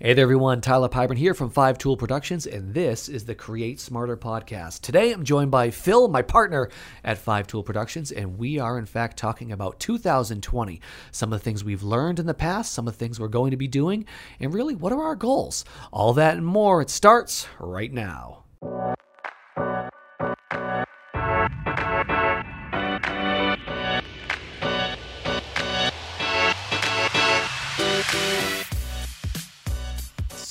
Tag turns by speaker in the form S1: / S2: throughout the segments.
S1: Hey there, everyone. Tyler Pyburn here from Five Tool Productions, and this is the Create Smarter podcast. Today, I'm joined by Phil, my partner at Five Tool Productions, and we are, in fact, talking about 2020. Some of the things we've learned in the past, some of the things we're going to be doing, and really, what are our goals? All that and more. It starts right now.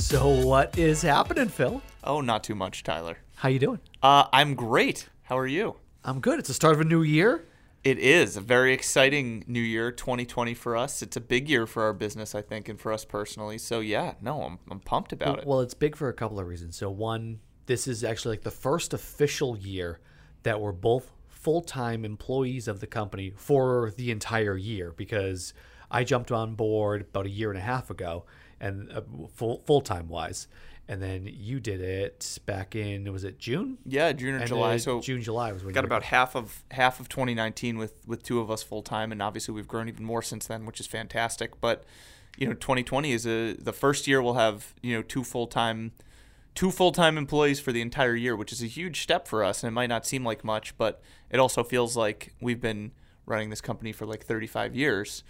S1: So, what is happening, Phil?
S2: Oh, not too much, Tyler.
S1: How you doing?
S2: Uh, I'm great. How are you?
S1: I'm good. It's the start of a new year.
S2: It is a very exciting new year, 2020 for us. It's a big year for our business, I think, and for us personally. So yeah, no, I'm I'm pumped about it.
S1: Well, it's big for a couple of reasons. So, one, this is actually like the first official year that we're both full time employees of the company for the entire year because I jumped on board about a year and a half ago and uh, full full time wise. And then you did it back in was it June?
S2: Yeah, June or
S1: And,
S2: July. So
S1: June July was when
S2: got about half of half of 2019 with with two of us full time, and obviously we've grown even more since then, which is fantastic. But you know, 2020 is a the first year we'll have you know two full time two full time employees for the entire year, which is a huge step for us, and it might not seem like much, but it also feels like we've been running this company for like 35 years.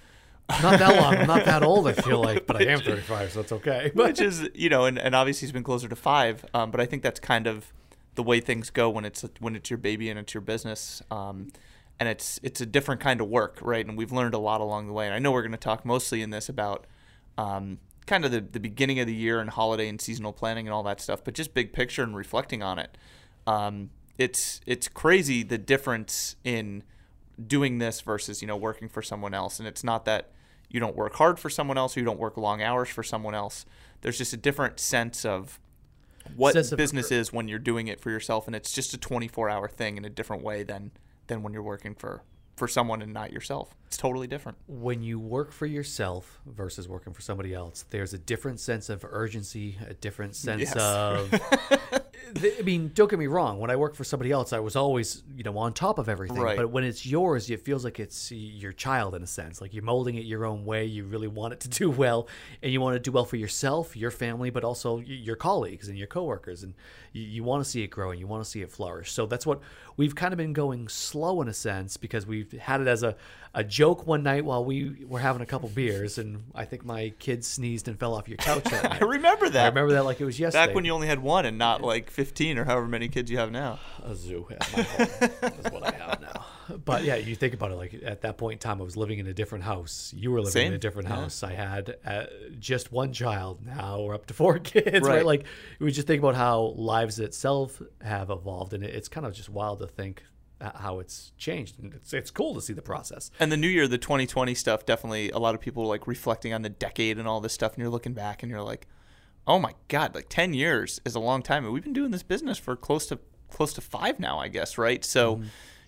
S1: Not that long. I'm not that old. I feel like, but I am 35, so it's okay.
S2: Which is you know, and, and obviously it's been closer to five. Um, but I think that's kind of the way things go when it's when it's your baby and it's your business. Um, and it's it's a different kind of work, right? And we've learned a lot along the way. And I know we're going to talk mostly in this about um, kind of the, the beginning of the year and holiday and seasonal planning and all that stuff, but just big picture and reflecting on it. Um, it's it's crazy the difference in doing this versus you know working for someone else and it's not that you don't work hard for someone else or you don't work long hours for someone else. There's just a different sense of what
S1: Sense of-
S2: business is when you're doing it for yourself and it's just a 24 hour thing in a different way than than when you're working for for someone and not yourself it's totally different
S1: when you work for yourself versus working for somebody else, there's a different sense of urgency, a different sense
S2: Yes.
S1: of. I mean, don't get me wrong. When I worked for somebody else, I was always, you know, on top of everything.
S2: Right.
S1: But when it's yours, it feels like it's your child in a sense. Like you're molding it your own way. You really want it to do well, and you want it to do well for yourself, your family, but also your colleagues and your coworkers, and you, you want to see it grow and you want to see it flourish. So that's what we've kind of been going slow in a sense because we've had it as a, a joke one night while we were having a couple beers, and I think my kid sneezed and fell off your couch
S2: i remember that
S1: I remember that like it was yesterday.
S2: back when you only had one and not like 15 or however many kids you have now
S1: a zoo at my home is what I have now. But yeah, you think about it. Like at that point in time, I was living in a different house. You were living in a different
S2: Yeah.
S1: house. I had uh, just one child. Now we're up to four kids. Right?
S2: Right.
S1: Like we just think about how lives itself have evolved, and it, it's kind of just wild to think how it's changed. And it's it's cool to see the process.
S2: And the new year, the 2020 stuff, definitely a lot of people like reflecting on the decade and all this stuff, and you're looking back and you're like, oh my god, like 10 years is a long time, and we've been doing this business for close to close to five now, I guess, right? So,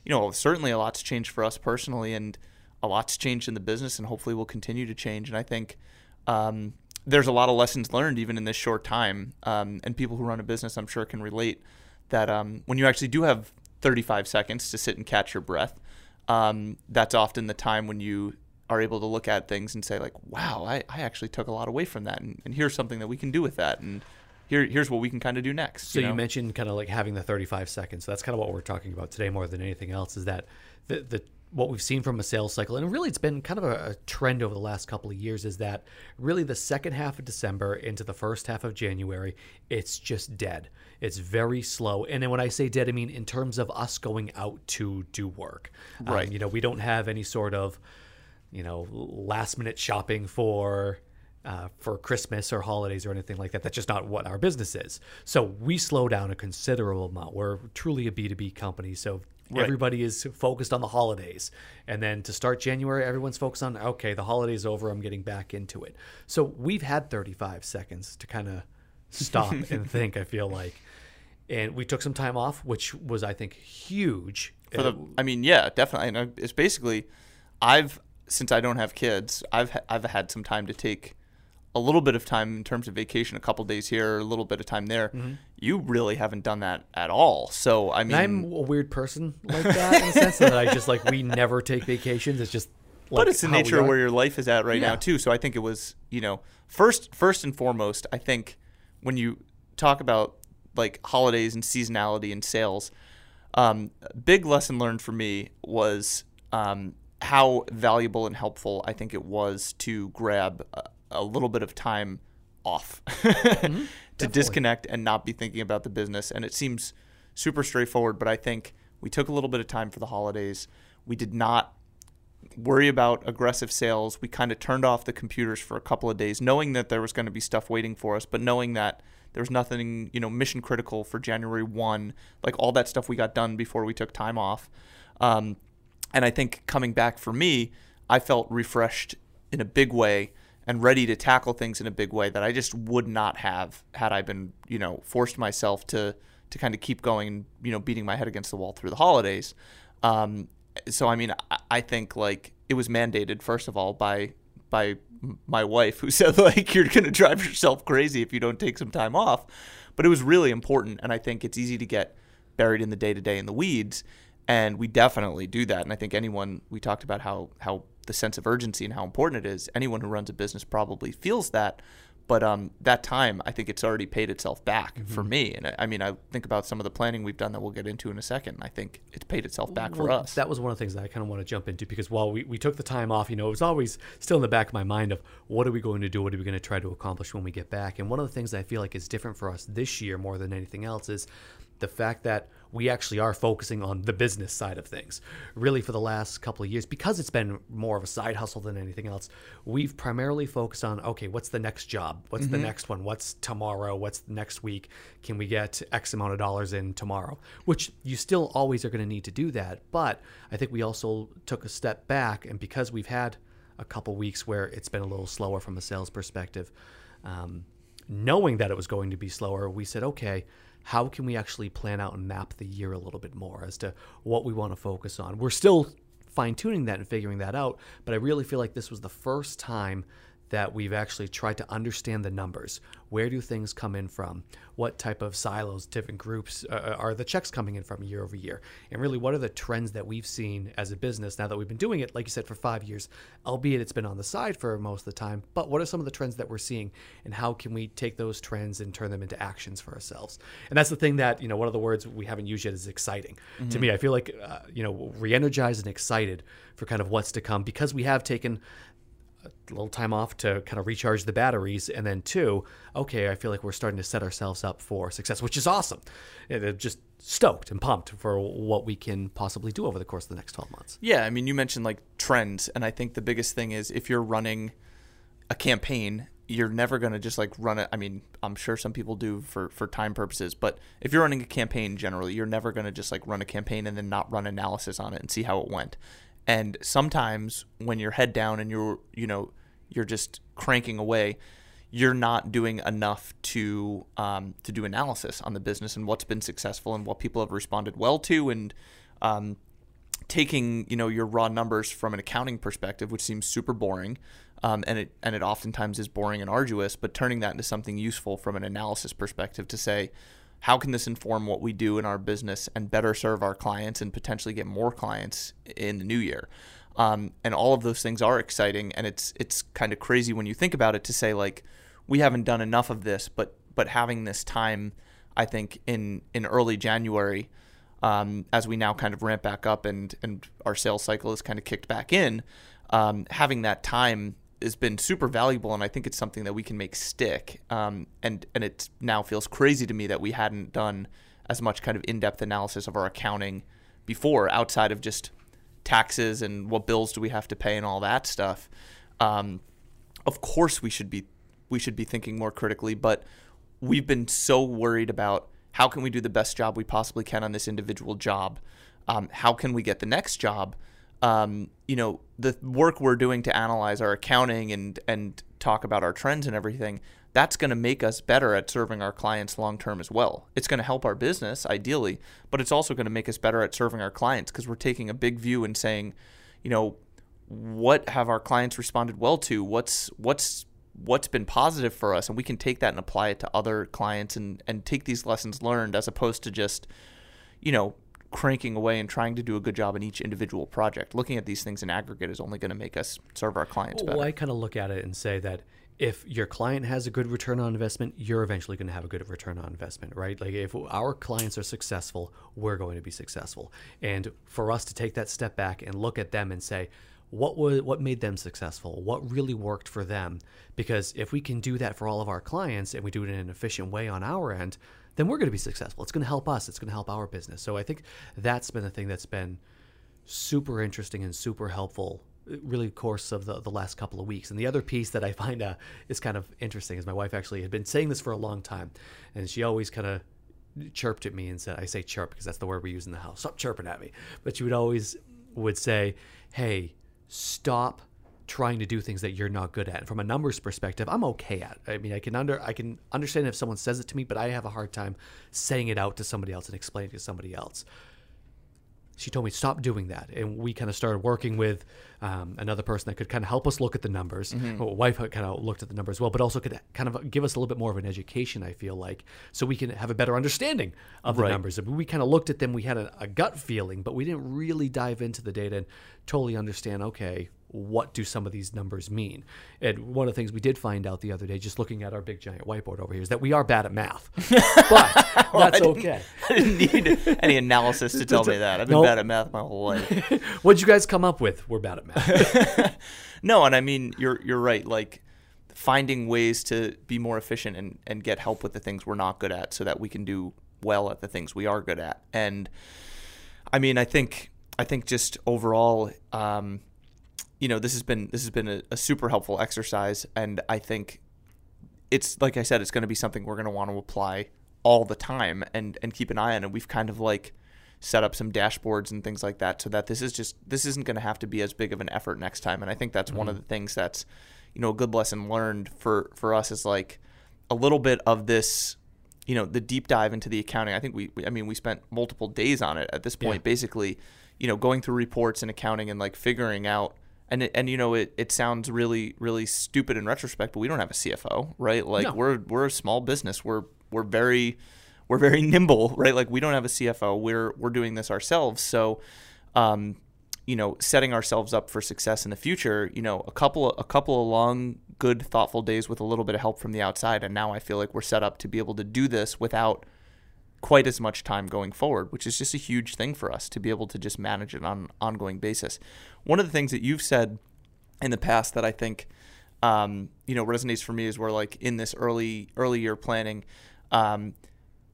S2: you know, certainly a lot's changed for us personally, and a lot's changed in the business, and hopefully will continue to change. And I think um, there's a lot of lessons learned even in this short time, um, and people who run a business, I'm sure, can relate that um, when you actually do have 35 seconds to sit and catch your breath, um, that's often the time when you are able to look at things and say like, wow, I, I actually took a lot away from that, and, and here's something that we can do with that, and here here's what we can kind of do next.
S1: So you,
S2: know?
S1: mentioned kind of like having the 35 seconds. So that's kind of what we're talking about today more than anything else is that the, the what we've seen from a sales cycle, and really it's been kind of a, a trend over the last couple of years, is that really the second half of December into the first half of January, it's just dead. It's very slow. And then when I say dead, I mean in terms of us going out to do work. Um,
S2: Right.
S1: you know, we don't have any sort of, you know, last minute shopping for uh, for Christmas or holidays or anything like that. That's just not what our business is. So we slow down a considerable amount. We're truly a B2B company. So
S2: Right.
S1: everybody is focused on the holidays. And then to start January, everyone's focused on, okay, the holiday's over. I'm getting back into it. So we've had 35 seconds to kind of stop and think, I feel like. And we took some time off, which was, I think, huge.
S2: for the I mean, yeah, definitely. And uh, it's basically, I've since I don't have kids, I've I've had some time to take a little bit of time in terms of vacation, a couple days here, a little bit of time there. You really haven't done that at all. So I mean,
S1: And I'm a weird person like that in the sense that I just like we never take vacations. It's just like
S2: but it's the nature of where your life is at right
S1: Yeah.
S2: now too. So I think it was, you know, first first and foremost, I think when you talk about like holidays and seasonality and sales, um, big lesson learned for me was um, how valuable and helpful I think it was to grab a, little bit of time off mm-hmm, to disconnect and not be thinking about the business. And it seems super straightforward, but I think we took a little bit of time for the holidays. We did not worry about aggressive sales. We kind of turned off the computers for a couple of days, knowing that there was going to be stuff waiting for us, but knowing that there was nothing, you know, mission critical for January 1, like all that stuff we got done before we took time off. Um, and I think coming back for me, I felt refreshed in a big way and ready to tackle things in a big way that I just would not have had I been, you know, forced myself to to kind of keep going and you know beating my head against the wall through the holidays. Um, so I mean, I, I think like it was mandated first of all by by my wife who said like you're going to drive yourself crazy if you don't take some time off. But it was really important and I think it's easy to get buried in the day to day in the weeds and we definitely do that and I think anyone we talked about how how the sense of urgency and how important it is. Anyone who runs a business probably feels that. But um, that time, I think it's already paid itself back mm-hmm. for me. And I, I, mean, I think about some of the planning we've done that we'll get into in a second. I think it's paid itself back well, for us.
S1: That was one of the things that I kind of want to jump into because while we, we took the time off, you know, it was always still in the back of my mind of what are we going to do? What are we going to try to accomplish when we get back? And one of the things that I feel like is different for us this year more than anything else is the fact that we actually are focusing on the business side of things. Really, for the last couple of years, because it's been more of a side hustle than anything else, we've primarily focused on okay, what's the next job? What's mm-hmm. the next one? What's tomorrow? What's next week? Can we get X amount of dollars in tomorrow? Which you still always are going to need to do that. But I think we also took a step back, and because we've had a couple weeks where it's been a little slower from a sales perspective, um, knowing that it was going to be slower, we said, okay how can we actually plan out and map the year a little bit more as to what we want to focus on? We're still fine tuning that and figuring that out, but I really feel like this was the first time that we've actually tried to understand the numbers. Where do things come in from? What type of silos, different groups uh, uh, are the checks coming in from year over year? And really, what are the trends that we've seen as a business now that we've been doing it, like you said, for five years, albeit it's been on the side for most of the time? But what are some of the trends that we're seeing, and how can we take those trends and turn them into actions for ourselves? And that's the thing that, you know, one of the words we haven't used yet is exciting. Mm-hmm. To me, I feel like, uh, you know, re energized and excited for kind of what's to come because we have taken a little time off to kind of recharge the batteries and then two okay i feel like we're starting to set ourselves up for success which is awesome. It, just stoked and pumped for what we can possibly do over the course of the next 12 months.
S2: Yeah i mean you mentioned like trends and i think the biggest thing is if you're running a campaign you're never going to just like run it i mean i'm sure some people do for for time purposes but if you're running a campaign generally you're never going to just like run a campaign and then not run analysis on it and see how it went and sometimes when you're head down and you're, you know, you're just cranking away, you're not doing enough to um, to do analysis on the business and what's been successful and what people have responded well to, and um, taking you know your raw numbers from an accounting perspective, which seems super boring, um, and it and it oftentimes is boring and arduous, but turning that into something useful from an analysis perspective to say, how can this inform what we do in our business and better serve our clients and potentially get more clients in the new year? Um, and all of those things are exciting, and it's it's kind of crazy when you think about it to say like we haven't done enough of this, but but having this time, I think in in early January, um, as we now kind of ramp back up and and our sales cycle is kind of kicked back in, um, having that time has been super valuable, and I think it's something that we can make stick. Um, and and it now feels crazy to me that we hadn't done as much kind of in-depth analysis of our accounting before, outside of just taxes and what bills do we have to pay and all that stuff. Um, of course, we should be we should be thinking more critically, but we've been so worried about how can we do the best job we possibly can on this individual job. Um, how can we get the next job? Um, you know, the work we're doing to analyze our accounting and and talk about our trends and everything, that's going to make us better at serving our clients long term as well. It's going to help our business ideally, but it's also going to make us better at serving our clients because we're taking a big view and saying, you know, what have our clients responded well to? What's what's what's been positive for us and we can take that and apply it to other clients and and take these lessons learned as opposed to just you know cranking away and trying to do a good job in each individual project. Looking at these things in aggregate is only going to make us serve our clients better.
S1: Well, I kind of look at it and say that if your client has a good return on investment, you're eventually going to have a good return on investment, right? Like if our clients are successful, we're going to be successful. And for us to take that step back and look at them and say, what was what made them successful? What really worked for them? Because if we can do that for all of our clients and we do it in an efficient way on our end, then we're going to be successful. It's going to help us. It's going to help our business. So I think that's been the thing that's been super interesting and super helpful really course of the, the last couple of weeks. And the other piece that I find uh, is kind of interesting is my wife actually had been saying this for a long time, and she always kind of chirped at me and said, I say chirp because that's the word we use in the house. Stop chirping at me. But she would always would say, Hey, stop trying to do things that you're not good at. And from a numbers perspective, I'm okay at. I mean, I can under I can understand if someone says it to me, but I have a hard time saying it out to somebody else and explaining it to somebody else she told me stop doing that and we kind of started working with um, another person that could kind of help us look at the numbers mm-hmm. my wife kind of looked at the numbers as well but also could kind of give us a little bit more of an education i feel like so we can have a better understanding of the right. numbers we kind of looked at them we had a, a gut feeling but we didn't really dive into the data and totally understand okay what do some of these numbers mean? And one of the things we did find out the other day, just looking at our big giant whiteboard over here, is that we are bad at math. But well, that's
S2: I
S1: okay.
S2: I didn't need any analysis to tell me that. I've been nope. bad at math my whole life.
S1: What'd you guys come up with? We're bad at math.
S2: no, and I mean you're you're right. Like finding ways to be more efficient and, and get help with the things we're not good at so that we can do well at the things we are good at. And I mean, I think I think just overall, um, you know, this has been this has been a, a super helpful exercise, and I think it's like I said, it's going to be something we're going to want to apply all the time and and keep an eye on. And we've kind of like set up some dashboards and things like that so that this is just this isn't going to have to be as big of an effort next time. And I think that's mm-hmm. one of mm-hmm. the things that's you know a good lesson learned for for us is like a little bit of this you know the deep dive into the accounting i think we, we i mean we spent multiple days on it at this point yeah. basically you know going through reports and accounting and like figuring out and it, and you know it, it sounds really really stupid in retrospect, but we don't have a CFO, right? Like no. we're we're a small business. We're we're very we're very nimble, right? Like we don't have a CFO. We're we're doing this ourselves. So, um, you know, setting ourselves up for success in the future. You know, a couple a couple of long, good, thoughtful days with a little bit of help from the outside, and now I feel like we're set up to be able to do this without quite as much time going forward, which is just a huge thing for us to be able to just manage it on an ongoing basis. One of the things that you've said in the past that I think um, you know resonates for me is where like in this early early year planning, um,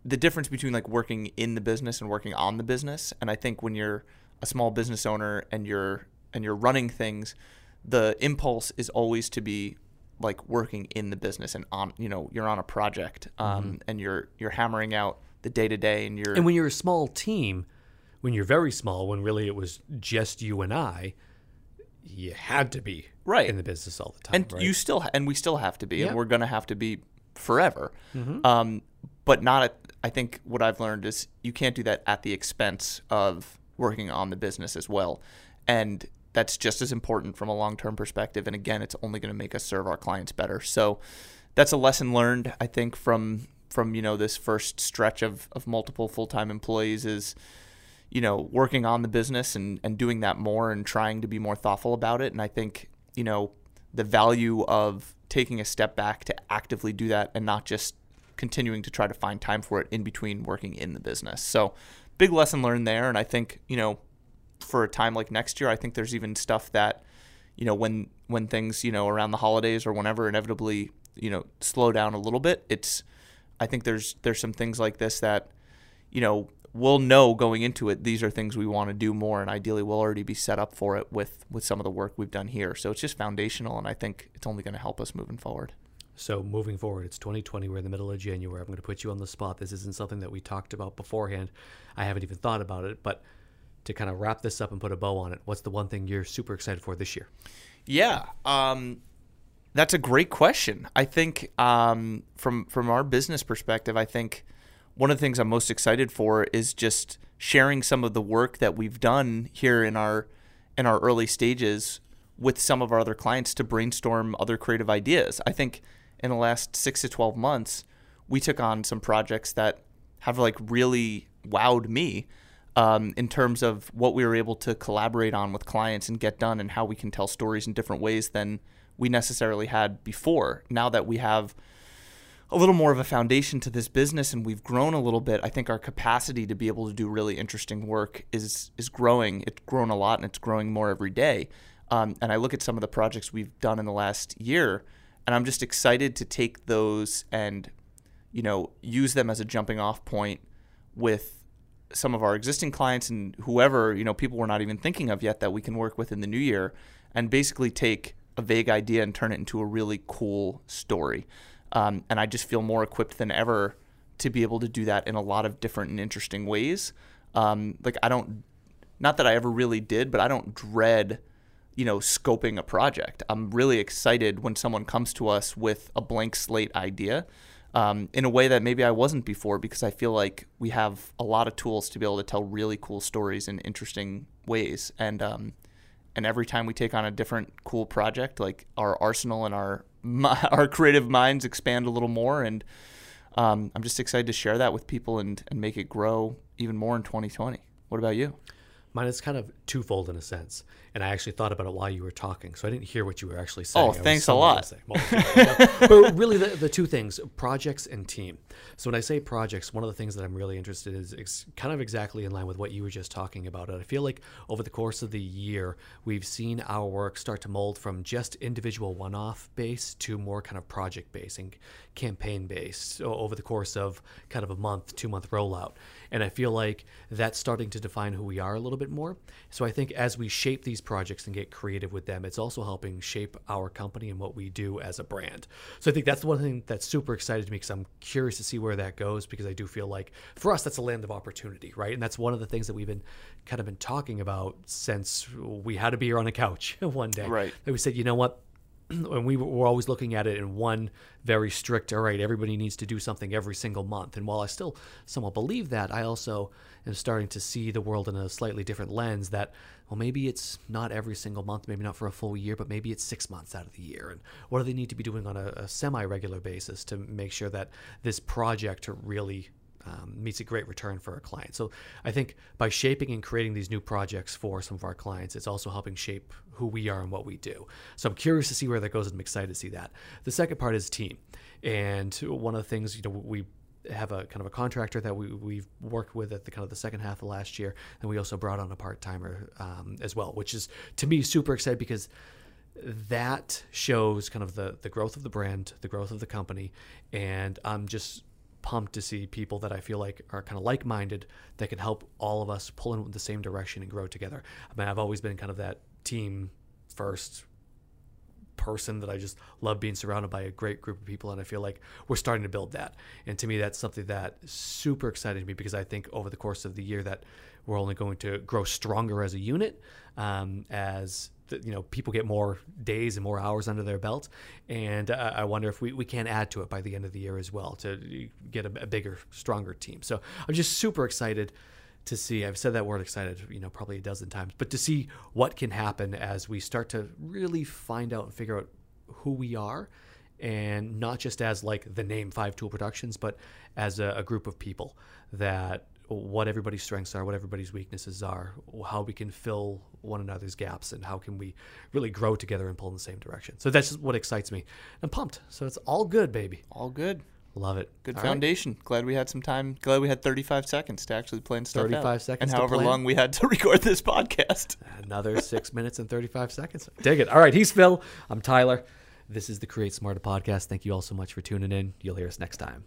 S2: the difference between like working in the business and working on the business. And I think when you're a small business owner and you're and you're running things, the impulse is always to be like working in the business and on you know you're on a project um, mm-hmm. and you're you're hammering out the day to day, and you're
S1: and when you're a small team, when you're very small, when really it was just you and I, you had to be
S2: right
S1: in the business all the time,
S2: and
S1: right?
S2: you still and we still have to be, and we're gonna have to be forever. Mm-hmm. Um, but not at. I think what I've learned is you can't do that at the expense of working on the business as well, and that's just as important from a long term perspective. And again, it's only going to make us serve our clients better. So that's a lesson learned, I think, from from you know this first stretch of, of multiple full-time employees is you know working on the business and, and doing that more and trying to be more thoughtful about it. And i think you know the value of taking a step back to actively do that and not just continuing to try to find time for it in between working in the business. So big lesson learned there. And i think you know for a time like next year i think there's even stuff that you know when when things you know around the holidays or whenever inevitably you know slow down a little bit it's I think there's there's some things like this that you know we'll know going into it these are things we want to do more and ideally we'll already be set up for it with with some of the work we've done here. So it's just foundational and i think it's only going to help us moving forward.
S1: So moving forward it's 2020 we're in the middle of january. I'm going to put you on the spot. This isn't something that we talked about beforehand. I haven't even thought about it but to kind of wrap this up and put a bow on it what's the one thing you're super excited for this year?
S2: Yeah um, that's a great question. I think um, from from our business perspective, I think one of the things I'm most excited for is just sharing some of the work that we've done here in our in our early stages with some of our other clients to brainstorm other creative ideas. I think in the last six to twelve months, we took on some projects that have like really wowed me um, in terms of what we were able to collaborate on with clients and get done, and how we can tell stories in different ways than we necessarily had before. Now that we have a little more of a foundation to this business and we've grown a little bit, I think our capacity to be able to do really interesting work is is growing. It's grown a lot and it's growing more every day. Um, and I look at some of the projects we've done in the last year, and I'm just excited to take those and you know use them as a jumping off point with some of our existing clients and whoever you know people we're not even thinking of yet that we can work with in the new year, and basically take a vague idea and turn it into a really cool story. Um, and I just feel more equipped than ever to be able to do that in a lot of different and interesting ways. Um, like I don't, not that I ever really did, but I don't dread, you know, scoping a project. I'm really excited when someone comes to us with a blank slate idea. Um, in a way that maybe I wasn't before, because I feel like we have a lot of tools to be able to tell really cool stories in interesting ways. And um, and every time we take on a different cool project, like our arsenal and our our creative minds expand a little more. And um, I'm just excited to share that with people and and make it grow even more in 2020. What about you?
S1: Mine is kind of twofold in a sense, and I actually thought about it while you were talking, so I didn't hear what you were actually saying.
S2: Oh, thanks a lot.
S1: but really, the, the two things: projects and team. So when I say projects, one of the things that I'm really interested in is ex- kind of exactly in line with what you were just talking about. And I feel like over the course of the year, we've seen our work start to mold from just individual one-off base to more kind of project based and campaign based over the course of kind of a month, two-month rollout. And I feel like that's starting to define who we are a little bit more. So I think as we shape these projects and get creative with them, it's also helping shape our company and what we do as a brand. So I think that's the one thing that's super excited to me because I'm curious to see where that goes because I do feel like for us that's a land of opportunity, right? And that's one of the things that we've been kind of been talking about since we had to be here on a couch one day.
S2: Right.
S1: That we said, you know what? and we were always looking at it in one very strict all right everybody needs to do something every single month. And while i still somewhat believe that i also am starting to see the world in a slightly different lens that well maybe it's not every single month maybe not for a full year but maybe it's six months out of the year. And what do they need to be doing on a, a semi-regular basis to make sure that this project really um, meets a great return for our clients. So I think by shaping and creating these new projects for some of our clients, it's also helping shape who we are and what we do. So I'm curious to see where that goes, and I'm excited to see that. The second part is team, and one of the things you know we have a kind of a contractor that we, we've worked with at the kind of the second half of last year and we also brought on a part-timer um, as well which is to me super excited because that shows kind of the the growth of the brand the growth of the company and i'm just pumped to see people that I feel like are kind of like minded that can help all of us pull in the same direction and grow together. I mean, I've always been kind of that team first person that I just love being surrounded by a great group of people, and I feel like we're starting to build that. And to me, that's something that super excited me because I think over the course of the year that we're only going to grow stronger as a unit, um, as you know people get more days and more hours under their belt and uh, i wonder if we, we can add to it by the end of the year as well to get a, a, bigger stronger team so i'm just super excited to see i've said that word excited you know probably a dozen times but to see what can happen as we start to really find out and figure out who we are and not just as like the name five tool productions but as a, a group of people that what everybody's strengths are, what everybody's weaknesses are, how we can fill one another's gaps, and how can we really grow together and pull in the same direction. So that's what excites me. I'm pumped. So it's all good, baby.
S2: All good.
S1: Love it.
S2: Good all foundation. Right. Glad we had some time. Glad we had 35 seconds to actually plan stuff
S1: 35
S2: out.
S1: seconds.
S2: And however long we had to record this podcast.
S1: Another six minutes and 35 seconds. Dig it. All right. He's Phil. I'm Tyler. This is the Create Smarter podcast. Thank you all so much for tuning in. You'll hear us next time.